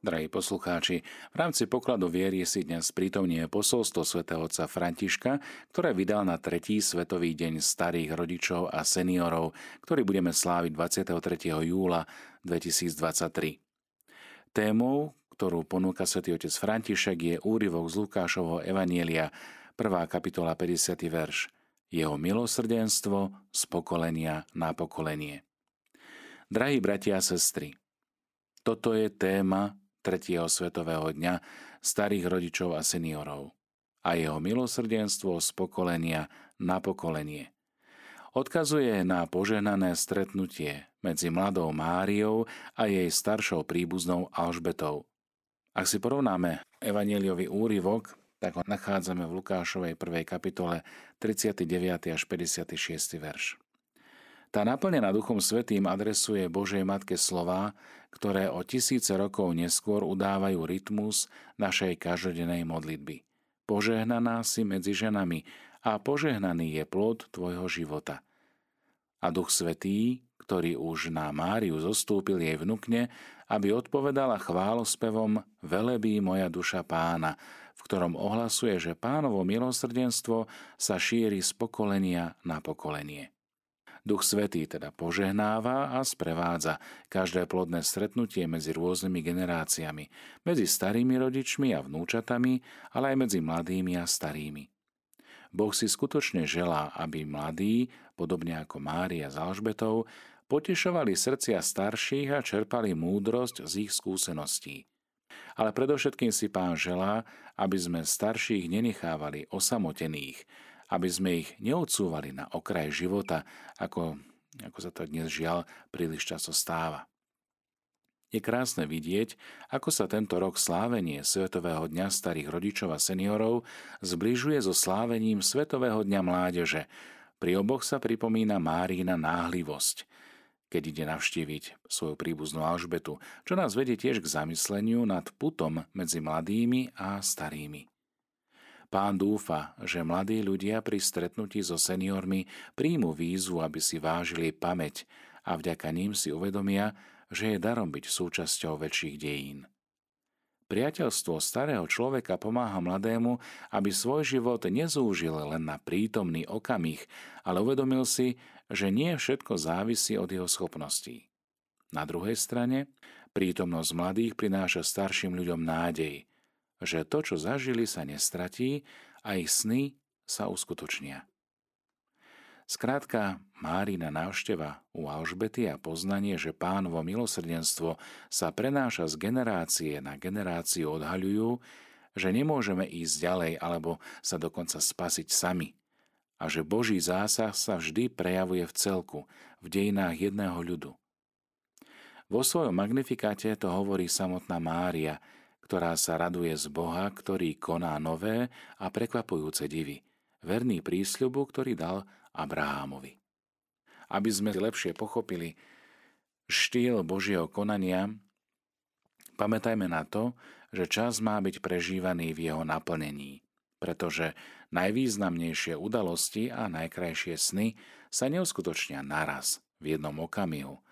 Drahí poslucháči, v rámci pokladu viery si dnes prítomnie posolstvo svätého otca Františka, ktoré vydal na tretí svetový deň starých rodičov a seniorov, ktorý budeme sláviť 23. júla 2023. Témou, ktorú ponúka svätý otec František, je úryvok z Lukášovho Evanielia, 1. kapitola 50. verš. Jeho milosrdenstvo z pokolenia na pokolenie. Drahí bratia a sestry, toto je téma 3. svetového dňa starých rodičov a seniorov a jeho milosrdenstvo z pokolenia na pokolenie. Odkazuje na poženané stretnutie medzi mladou Máriou a jej staršou príbuznou Alžbetou. Ak si porovnáme evaneliový úryvok, tak ho nachádzame v Lukášovej 1. kapitole 39. až 56. verš. Tá naplnená Duchom Svetým adresuje Božej Matke slova, ktoré o tisíce rokov neskôr udávajú rytmus našej každodennej modlitby. Požehnaná si medzi ženami a požehnaný je plod tvojho života. A Duch Svetý, ktorý už na Máriu zostúpil jej vnúkne, aby odpovedala chválospevom Velebí moja duša pána, v ktorom ohlasuje, že pánovo milosrdenstvo sa šíri z pokolenia na pokolenie. Duch Svetý teda požehnáva a sprevádza každé plodné stretnutie medzi rôznymi generáciami, medzi starými rodičmi a vnúčatami, ale aj medzi mladými a starými. Boh si skutočne želá, aby mladí, podobne ako Mária s Alžbetou, potešovali srdcia starších a čerpali múdrosť z ich skúseností. Ale predovšetkým si pán želá, aby sme starších nenechávali osamotených, aby sme ich neodsúvali na okraj života, ako, ako sa to dnes žiaľ príliš často stáva. Je krásne vidieť, ako sa tento rok slávenie Svetového dňa starých rodičov a seniorov zbližuje so slávením Svetového dňa mládeže. Pri oboch sa pripomína Márina náhlivosť, keď ide navštíviť svoju príbuznú Alžbetu, čo nás vedie tiež k zamysleniu nad putom medzi mladými a starými. Pán dúfa, že mladí ľudia pri stretnutí so seniormi príjmu výzvu, aby si vážili pamäť a vďaka ním si uvedomia, že je darom byť súčasťou väčších dejín. Priateľstvo starého človeka pomáha mladému, aby svoj život nezúžil len na prítomný okamih, ale uvedomil si, že nie všetko závisí od jeho schopností. Na druhej strane, prítomnosť mladých prináša starším ľuďom nádej, že to, čo zažili, sa nestratí a ich sny sa uskutočnia. Skrátka, Márina návšteva u Alžbety a poznanie, že pánovo milosrdenstvo sa prenáša z generácie na generáciu odhaľujú, že nemôžeme ísť ďalej alebo sa dokonca spasiť sami a že Boží zásah sa vždy prejavuje v celku, v dejinách jedného ľudu. Vo svojom magnifikáte to hovorí samotná Mária, ktorá sa raduje z Boha, ktorý koná nové a prekvapujúce divy, verný prísľubu, ktorý dal Abrahámovi. Aby sme lepšie pochopili štýl Božieho konania, pamätajme na to, že čas má byť prežívaný v jeho naplnení, pretože najvýznamnejšie udalosti a najkrajšie sny sa neuskutočnia naraz v jednom okamihu,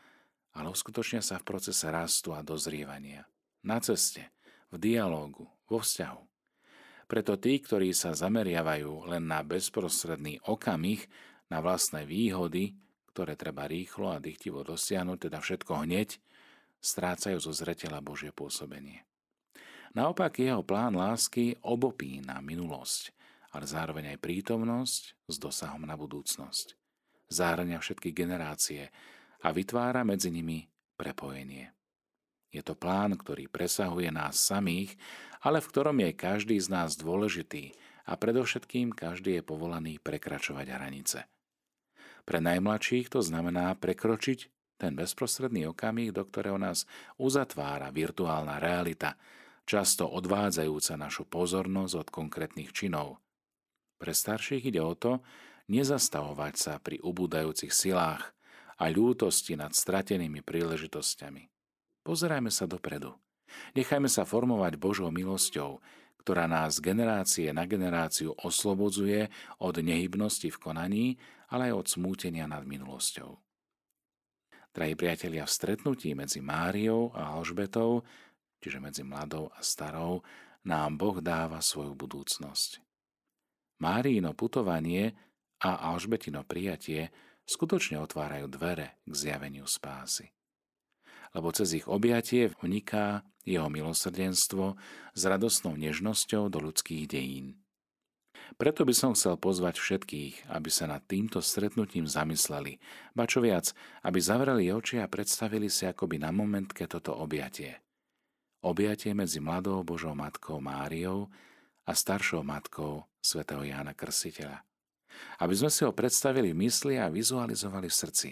ale uskutočnia sa v procese rastu a dozrievania. Na ceste, v dialógu, vo vzťahu. Preto tí, ktorí sa zameriavajú len na bezprostredný okamih, na vlastné výhody, ktoré treba rýchlo a dychtivo dosiahnuť, teda všetko hneď, strácajú zo zreteľa Božie pôsobenie. Naopak jeho plán lásky obopína minulosť, ale zároveň aj prítomnosť s dosahom na budúcnosť. Zahrania všetky generácie a vytvára medzi nimi prepojenie. Je to plán, ktorý presahuje nás samých, ale v ktorom je každý z nás dôležitý a predovšetkým každý je povolaný prekračovať hranice. Pre najmladších to znamená prekročiť ten bezprostredný okamih, do ktorého nás uzatvára virtuálna realita, často odvádzajúca našu pozornosť od konkrétnych činov. Pre starších ide o to, nezastavovať sa pri ubúdajúcich silách a ľútosti nad stratenými príležitosťami. Pozerajme sa dopredu. Nechajme sa formovať Božou milosťou, ktorá nás generácie na generáciu oslobodzuje od nehybnosti v konaní, ale aj od smútenia nad minulosťou. Drahí priatelia, v stretnutí medzi Máriou a Alžbetou čiže medzi mladou a starou, nám Boh dáva svoju budúcnosť. Márino putovanie a Alžbetino prijatie skutočne otvárajú dvere k zjaveniu spásy. Lebo cez ich objatie vniká jeho milosrdenstvo s radosnou nežnosťou do ľudských dejín. Preto by som chcel pozvať všetkých, aby sa nad týmto stretnutím zamysleli, ba čo viac, aby zavreli oči a predstavili si akoby na momentke toto objatie. Objatie medzi mladou Božou matkou Máriou a staršou matkou svätého Jána Krstiteľa. Aby sme si ho predstavili v mysli a vizualizovali v srdci.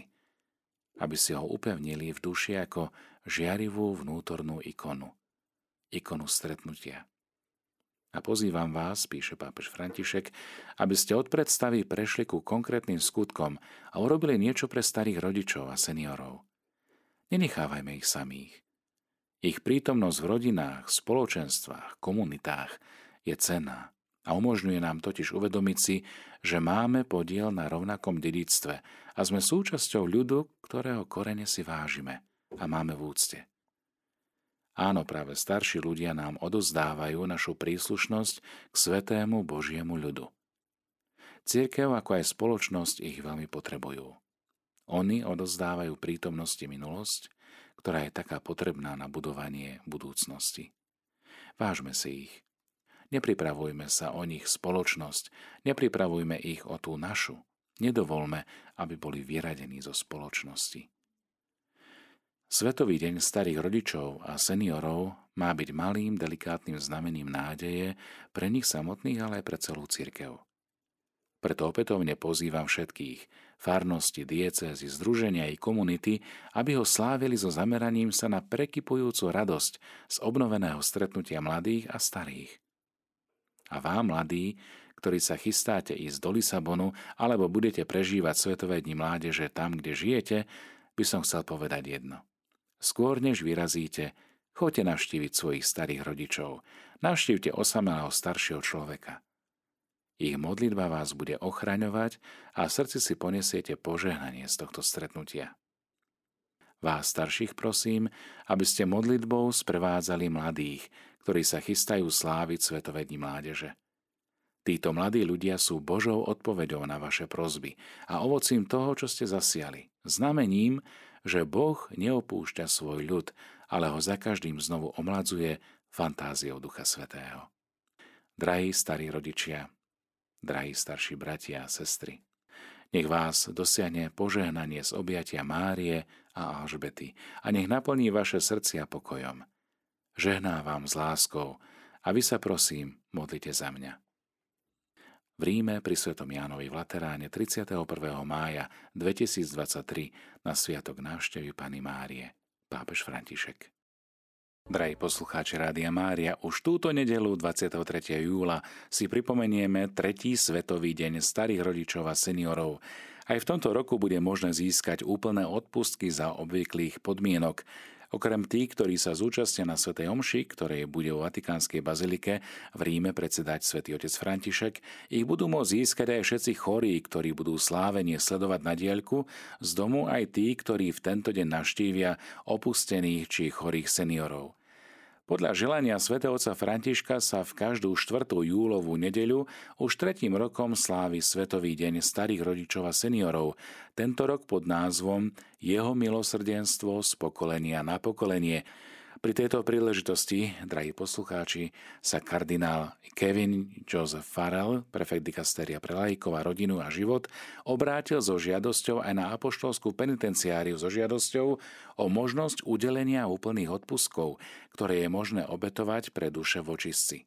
Aby si ho upevnili v duši ako žiarivú vnútornú ikonu. Ikonu stretnutia. A pozývam vás, píše pápež František, aby ste od predstavy prešli ku konkrétnym skutkom a urobili niečo pre starých rodičov a seniorov. Nenechávajme ich samých. Ich prítomnosť v rodinách, spoločenstvách, komunitách je cenná a umožňuje nám totiž uvedomiť si, že máme podiel na rovnakom dedictve a sme súčasťou ľudu, ktorého korene si vážime a máme v úcte. Áno, práve starší ľudia nám odozdávajú našu príslušnosť k svetému Božiemu ľudu. Církev ako aj spoločnosť ich veľmi potrebujú. Oni odozdávajú prítomnosti minulosť, ktorá je taká potrebná na budovanie budúcnosti. Vážme si ich. Nepripravujme sa o nich spoločnosť, nepripravujme ich o tú našu. Nedovolme, aby boli vyradení zo spoločnosti. Svetový deň starých rodičov a seniorov má byť malým, delikátnym znamením nádeje pre nich samotných, ale aj pre celú cirkev. Preto opätovne pozývam všetkých, farnosti, diecézy, združenia i komunity, aby ho slávili so zameraním sa na prekypujúcu radosť z obnoveného stretnutia mladých a starých. A vám, mladí, ktorí sa chystáte ísť do Lisabonu alebo budete prežívať Svetové dni mládeže tam, kde žijete, by som chcel povedať jedno – Skôr než vyrazíte, choďte navštíviť svojich starých rodičov. Navštívte osamelého staršieho človeka. Ich modlitba vás bude ochraňovať a v srdci si ponesiete požehnanie z tohto stretnutia. Vás starších prosím, aby ste modlitbou sprevádzali mladých, ktorí sa chystajú sláviť Svetové dni mládeže. Títo mladí ľudia sú Božou odpoveďou na vaše prozby a ovocím toho, čo ste zasiali, znamením, že Boh neopúšťa svoj ľud, ale ho za každým znovu omladzuje fantáziou Ducha Svetého. Drahí starí rodičia, drahí starší bratia a sestry, nech vás dosiahne požehnanie z objatia Márie a Alžbety a nech naplní vaše srdcia pokojom. Žehná vám s láskou a vy sa prosím modlite za mňa v Ríme pri Svetom Jánovi v Lateráne 31. mája 2023 na Sviatok návštevy Pany Márie, pápež František. Drahí poslucháči Rádia Mária, už túto nedelu 23. júla si pripomenieme tretí Svetový deň starých rodičov a seniorov. Aj v tomto roku bude možné získať úplné odpustky za obvyklých podmienok. Okrem tých, ktorí sa zúčastnia na Svetej Omši, ktorej bude vo Vatikánskej bazilike v Ríme predsedať svätý otec František, ich budú môcť získať aj všetci chorí, ktorí budú slávenie sledovať na diaľku, z domu aj tí, ktorí v tento deň navštívia opustených či chorých seniorov. Podľa želania svätého Františka sa v každú 4. júlovú nedeľu už tretím rokom slávi Svetový deň starých rodičov a seniorov, tento rok pod názvom Jeho milosrdenstvo z pokolenia na pokolenie – pri tejto príležitosti, drahí poslucháči, sa kardinál Kevin Joseph Farrell, prefekt dikasteria pre laikov a rodinu a život, obrátil so žiadosťou aj na apoštolskú penitenciáriu so žiadosťou o možnosť udelenia úplných odpuskov, ktoré je možné obetovať pre duše vočistci.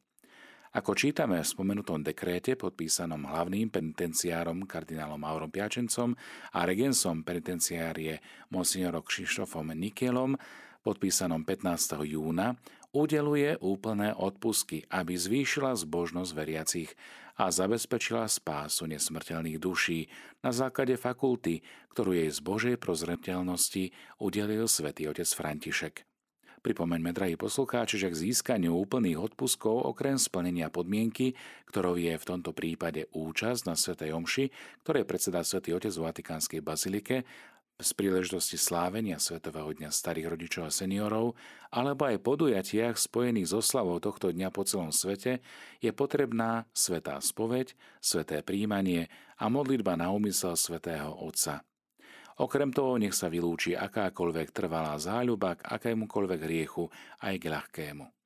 Ako čítame v spomenutom dekréte podpísanom hlavným penitenciárom kardinálom Maurom Piačencom a regensom penitenciárie monsignorom Kšištofom Nikelom, podpísanom 15. júna, udeluje úplné odpusky, aby zvýšila zbožnosť veriacich a zabezpečila spásu nesmrteľných duší na základe fakulty, ktorú jej z Božej prozreteľnosti udelil svätý otec František. Pripomeňme, drahí poslucháči, že k získaniu úplných odpuskov okrem splnenia podmienky, ktorou je v tomto prípade účasť na Svetej Omši, ktoré predseda Svetý Otec v Vatikánskej bazilike, z príležitosti slávenia Svetového dňa starých rodičov a seniorov, alebo aj podujatiach spojených so slavou tohto dňa po celom svete, je potrebná svetá spoveď, sveté príjmanie a modlitba na úmysel svätého Otca. Okrem toho nech sa vylúči akákoľvek trvalá záľuba k akémukoľvek riechu aj k ľahkému.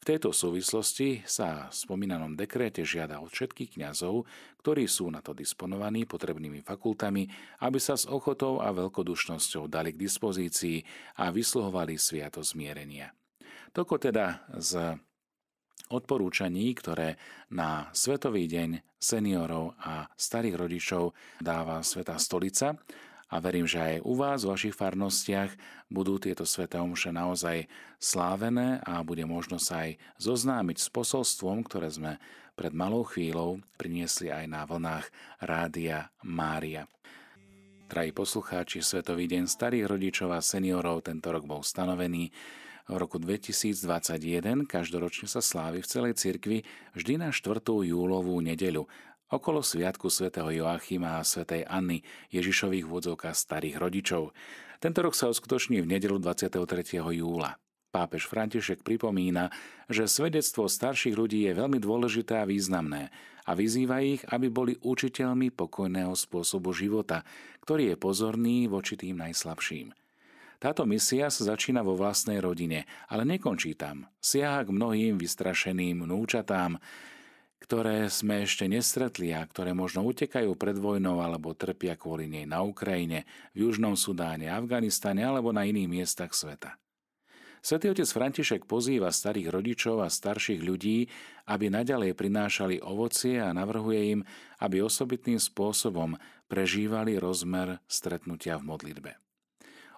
V tejto súvislosti sa v spomínanom dekréte žiada od všetkých kňazov, ktorí sú na to disponovaní potrebnými fakultami, aby sa s ochotou a veľkodušnosťou dali k dispozícii a vysluhovali sviato zmierenia. Toko teda z odporúčaní, ktoré na Svetový deň seniorov a starých rodičov dáva Sveta stolica a verím, že aj u vás, v vašich farnostiach, budú tieto sveté omše naozaj slávené a bude možno sa aj zoznámiť s posolstvom, ktoré sme pred malou chvíľou priniesli aj na vlnách Rádia Mária. Traji poslucháči, Svetový deň starých rodičov a seniorov tento rok bol stanovený v roku 2021 každoročne sa slávi v celej cirkvi vždy na 4. júlovú nedeľu okolo sviatku svätého Joachima a svätej Anny, Ježišových vodzovkách starých rodičov. Tento rok sa uskutoční v nedelu 23. júla. Pápež František pripomína, že svedectvo starších ľudí je veľmi dôležité a významné a vyzýva ich, aby boli učiteľmi pokojného spôsobu života, ktorý je pozorný voči tým najslabším. Táto misia sa začína vo vlastnej rodine, ale nekončí tam. Siaha k mnohým vystrašeným núčatám, ktoré sme ešte nestretli a ktoré možno utekajú pred vojnou alebo trpia kvôli nej na Ukrajine, v Južnom Sudáne, Afganistane alebo na iných miestach sveta. Svetý otec František pozýva starých rodičov a starších ľudí, aby naďalej prinášali ovocie a navrhuje im, aby osobitným spôsobom prežívali rozmer stretnutia v modlitbe.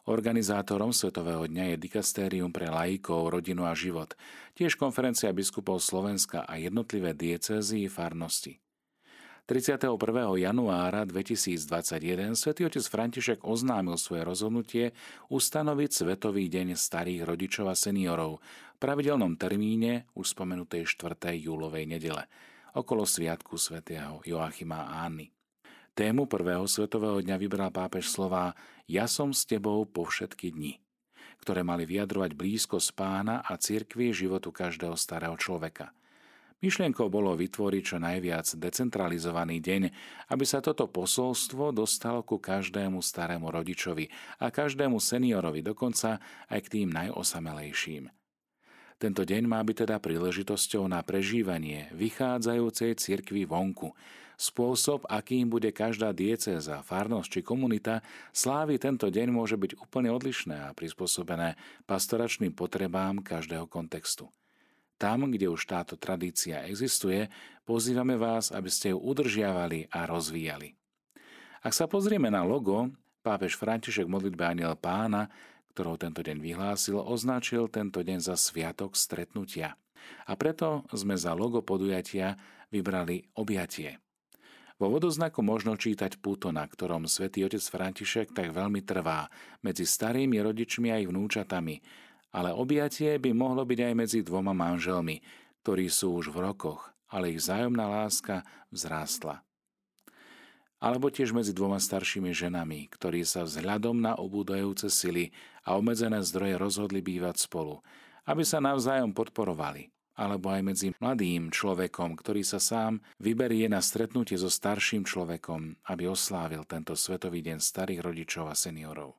Organizátorom Svetového dňa je Dikastérium pre laikov, rodinu a život, tiež konferencia biskupov Slovenska a jednotlivé diecézy farnosti. 31. januára 2021 svätý otec František oznámil svoje rozhodnutie ustanoviť Svetový deň starých rodičov a seniorov v pravidelnom termíne už spomenutej 4. júlovej nedele okolo sviatku svätého Joachima a Anny. Tému prvého svetového dňa vybral pápež slova Ja som s tebou po všetky dni, ktoré mali vyjadrovať blízkosť pána a cirkvi životu každého starého človeka. Myšlienkou bolo vytvoriť čo najviac decentralizovaný deň, aby sa toto posolstvo dostalo ku každému starému rodičovi a každému seniorovi, dokonca aj k tým najosamelejším. Tento deň má byť teda príležitosťou na prežívanie vychádzajúcej cirkvi vonku, Spôsob, akým bude každá diecéza, farnosť či komunita slávy tento deň môže byť úplne odlišné a prispôsobené pastoračným potrebám každého kontextu. Tam, kde už táto tradícia existuje, pozývame vás, aby ste ju udržiavali a rozvíjali. Ak sa pozrieme na logo, pápež František modlitbe Aniel pána, ktorou tento deň vyhlásil, označil tento deň za sviatok stretnutia. A preto sme za logo podujatia vybrali objatie. Vo vodoznaku možno čítať puto, na ktorom svätý otec František tak veľmi trvá, medzi starými rodičmi a ich vnúčatami, ale objatie by mohlo byť aj medzi dvoma manželmi, ktorí sú už v rokoch, ale ich zájomná láska vzrástla. Alebo tiež medzi dvoma staršími ženami, ktorí sa vzhľadom na obúdajúce sily a obmedzené zdroje rozhodli bývať spolu, aby sa navzájom podporovali alebo aj medzi mladým človekom, ktorý sa sám vyberie na stretnutie so starším človekom, aby oslávil tento Svetový deň starých rodičov a seniorov.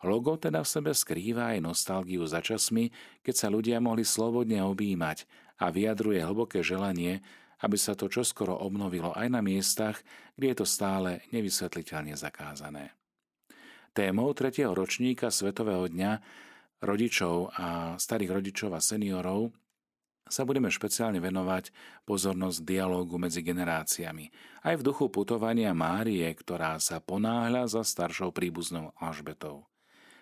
Logo teda v sebe skrýva aj nostalgiu za časmi, keď sa ľudia mohli slobodne objímať a vyjadruje hlboké želanie, aby sa to čoskoro obnovilo aj na miestach, kde je to stále nevysvetliteľne zakázané. Témou tretieho ročníka Svetového dňa rodičov a starých rodičov a seniorov sa budeme špeciálne venovať pozornosť dialógu medzi generáciami, aj v duchu putovania Márie, ktorá sa ponáhľa za staršou príbuznou Alžbetou.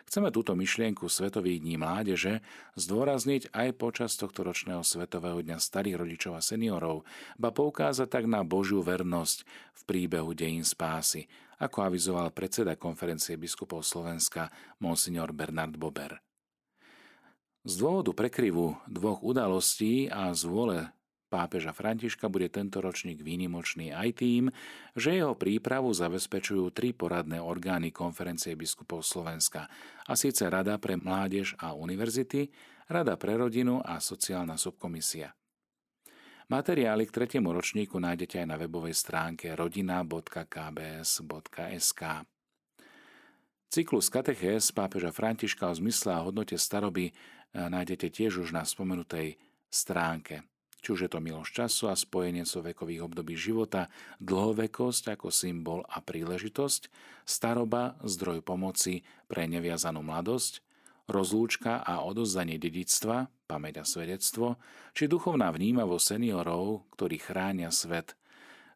Chceme túto myšlienku Svetových dní mládeže zdôrazniť aj počas tohto ročného Svetového dňa starých rodičov a seniorov, ba poukázať tak na Božiu vernosť v príbehu dejín spásy, ako avizoval predseda konferencie biskupov Slovenska Monsignor Bernard Bober. Z dôvodu prekryvu dvoch udalostí a z vôle pápeža Františka bude tento ročník výnimočný aj tým, že jeho prípravu zabezpečujú tri poradné orgány konferencie biskupov Slovenska, a síce Rada pre mládež a univerzity, Rada pre rodinu a sociálna subkomisia. Materiály k tretiemu ročníku nájdete aj na webovej stránke rodina.kbs.sk. Cyklus katechés pápeža Františka o zmysle a hodnote staroby eh, nájdete tiež už na spomenutej stránke. Či už je to milosť času a spojenie so vekových období života, dlhovekosť ako symbol a príležitosť, staroba, zdroj pomoci pre neviazanú mladosť, rozlúčka a odozdanie dedictva, pamäť a svedectvo, či duchovná vnímavosť seniorov, ktorí chránia svet,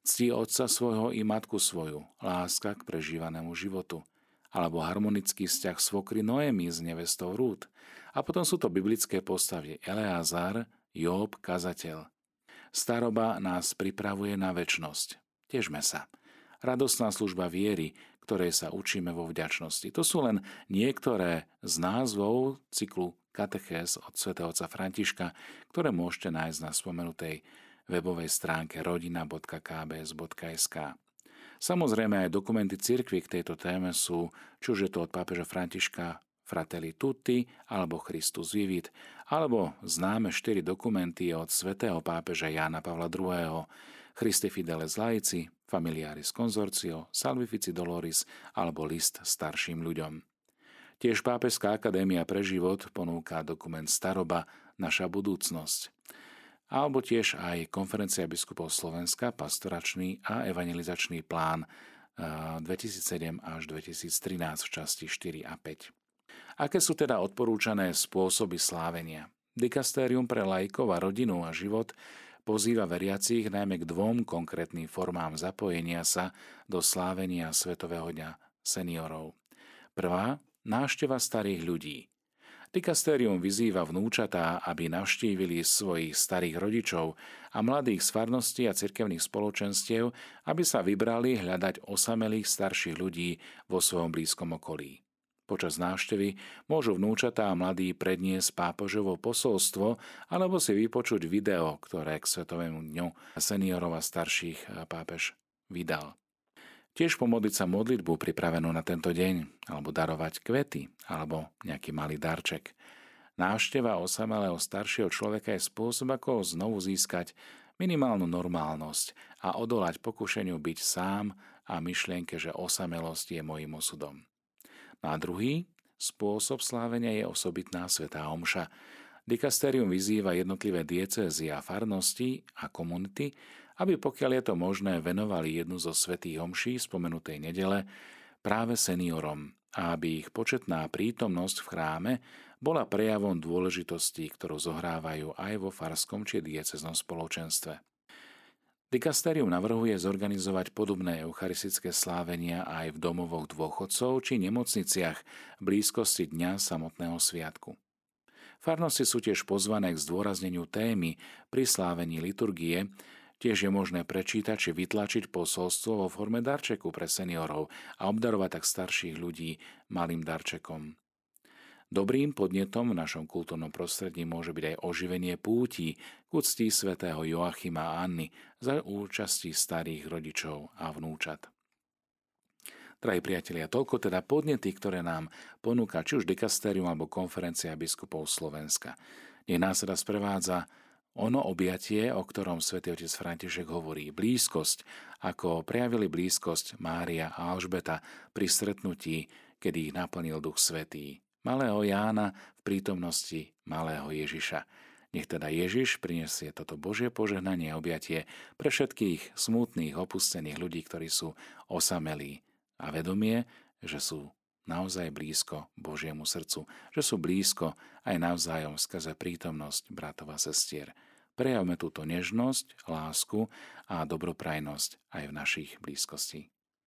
ctí otca svojho i matku svoju, láska k prežívanému životu, alebo harmonický vzťah svokry Noemi s nevestou Rút. A potom sú to biblické postavy Eleazar, Job, kazateľ. Staroba nás pripravuje na väčnosť. Težme sa. Radostná služba viery, ktorej sa učíme vo vďačnosti. To sú len niektoré z názvov cyklu Katechés od svätého Františka, ktoré môžete nájsť na spomenutej webovej stránke rodina.kbs.sk. Samozrejme aj dokumenty cirkvy k tejto téme sú, či už je to od pápeža Františka Fratelli Tutti alebo Christus Vivit, alebo známe štyri dokumenty od svätého pápeža Jána Pavla II., Christi Fideles Laici, Familiaris Consortio, Salvifici Doloris alebo list starším ľuďom. Tiež Pápežská akadémia pre život ponúka dokument Staroba Naša budúcnosť. Alebo tiež aj Konferencia biskupov Slovenska, pastoračný a evangelizačný plán 2007 až 2013 v časti 4 a 5. Aké sú teda odporúčané spôsoby slávenia? Dikastérium pre lajkov a rodinu a život pozýva veriacich najmä k dvom konkrétnym formám zapojenia sa do slávenia Svetového dňa seniorov. Prvá, nášteva starých ľudí. Dikastérium vyzýva vnúčatá, aby navštívili svojich starých rodičov a mladých z a cirkevných spoločenstiev, aby sa vybrali hľadať osamelých starších ľudí vo svojom blízkom okolí. Počas návštevy môžu vnúčatá a mladí predniesť pápožovo posolstvo alebo si vypočuť video, ktoré k Svetovému dňu seniorov a starších pápež vydal. Tiež pomodliť sa modlitbu pripravenú na tento deň, alebo darovať kvety, alebo nejaký malý darček. Návšteva osamelého staršieho človeka je spôsob, ako znovu získať minimálnu normálnosť a odolať pokušeniu byť sám a myšlienke, že osamelosť je mojim osudom. A druhý spôsob slávenia je osobitná svetá omša. Dikasterium vyzýva jednotlivé diecézy a farnosti a komunity, aby pokiaľ je to možné venovali jednu zo svetých omší spomenutej nedele práve seniorom a aby ich početná prítomnosť v chráme bola prejavom dôležitosti, ktorú zohrávajú aj vo farskom či dieceznom spoločenstve. Dikasterium navrhuje zorganizovať podobné eucharistické slávenia aj v domovoch dôchodcov či nemocniciach v blízkosti dňa samotného sviatku. Farnosti sú tiež pozvané k zdôrazneniu témy pri slávení liturgie, tiež je možné prečítať či vytlačiť posolstvo vo forme darčeku pre seniorov a obdarovať tak starších ľudí malým darčekom. Dobrým podnetom v našom kultúrnom prostredí môže byť aj oživenie púti k úcti svätého Joachima a Anny za účasti starých rodičov a vnúčat. Drahí priatelia, toľko teda podnety, ktoré nám ponúka či už dikastérium alebo konferencia biskupov Slovenska. Nech nás teda sprevádza ono objatie, o ktorom svätý otec František hovorí, blízkosť, ako prejavili blízkosť Mária a Alžbeta pri stretnutí, kedy ich naplnil Duch Svetý malého Jána v prítomnosti malého Ježiša. Nech teda Ježiš prinesie toto Božie požehnanie a objatie pre všetkých smutných, opustených ľudí, ktorí sú osamelí a vedomie, že sú naozaj blízko Božiemu srdcu, že sú blízko aj navzájom skrze prítomnosť bratov a sestier. Prejavme túto nežnosť, lásku a dobroprajnosť aj v našich blízkosti.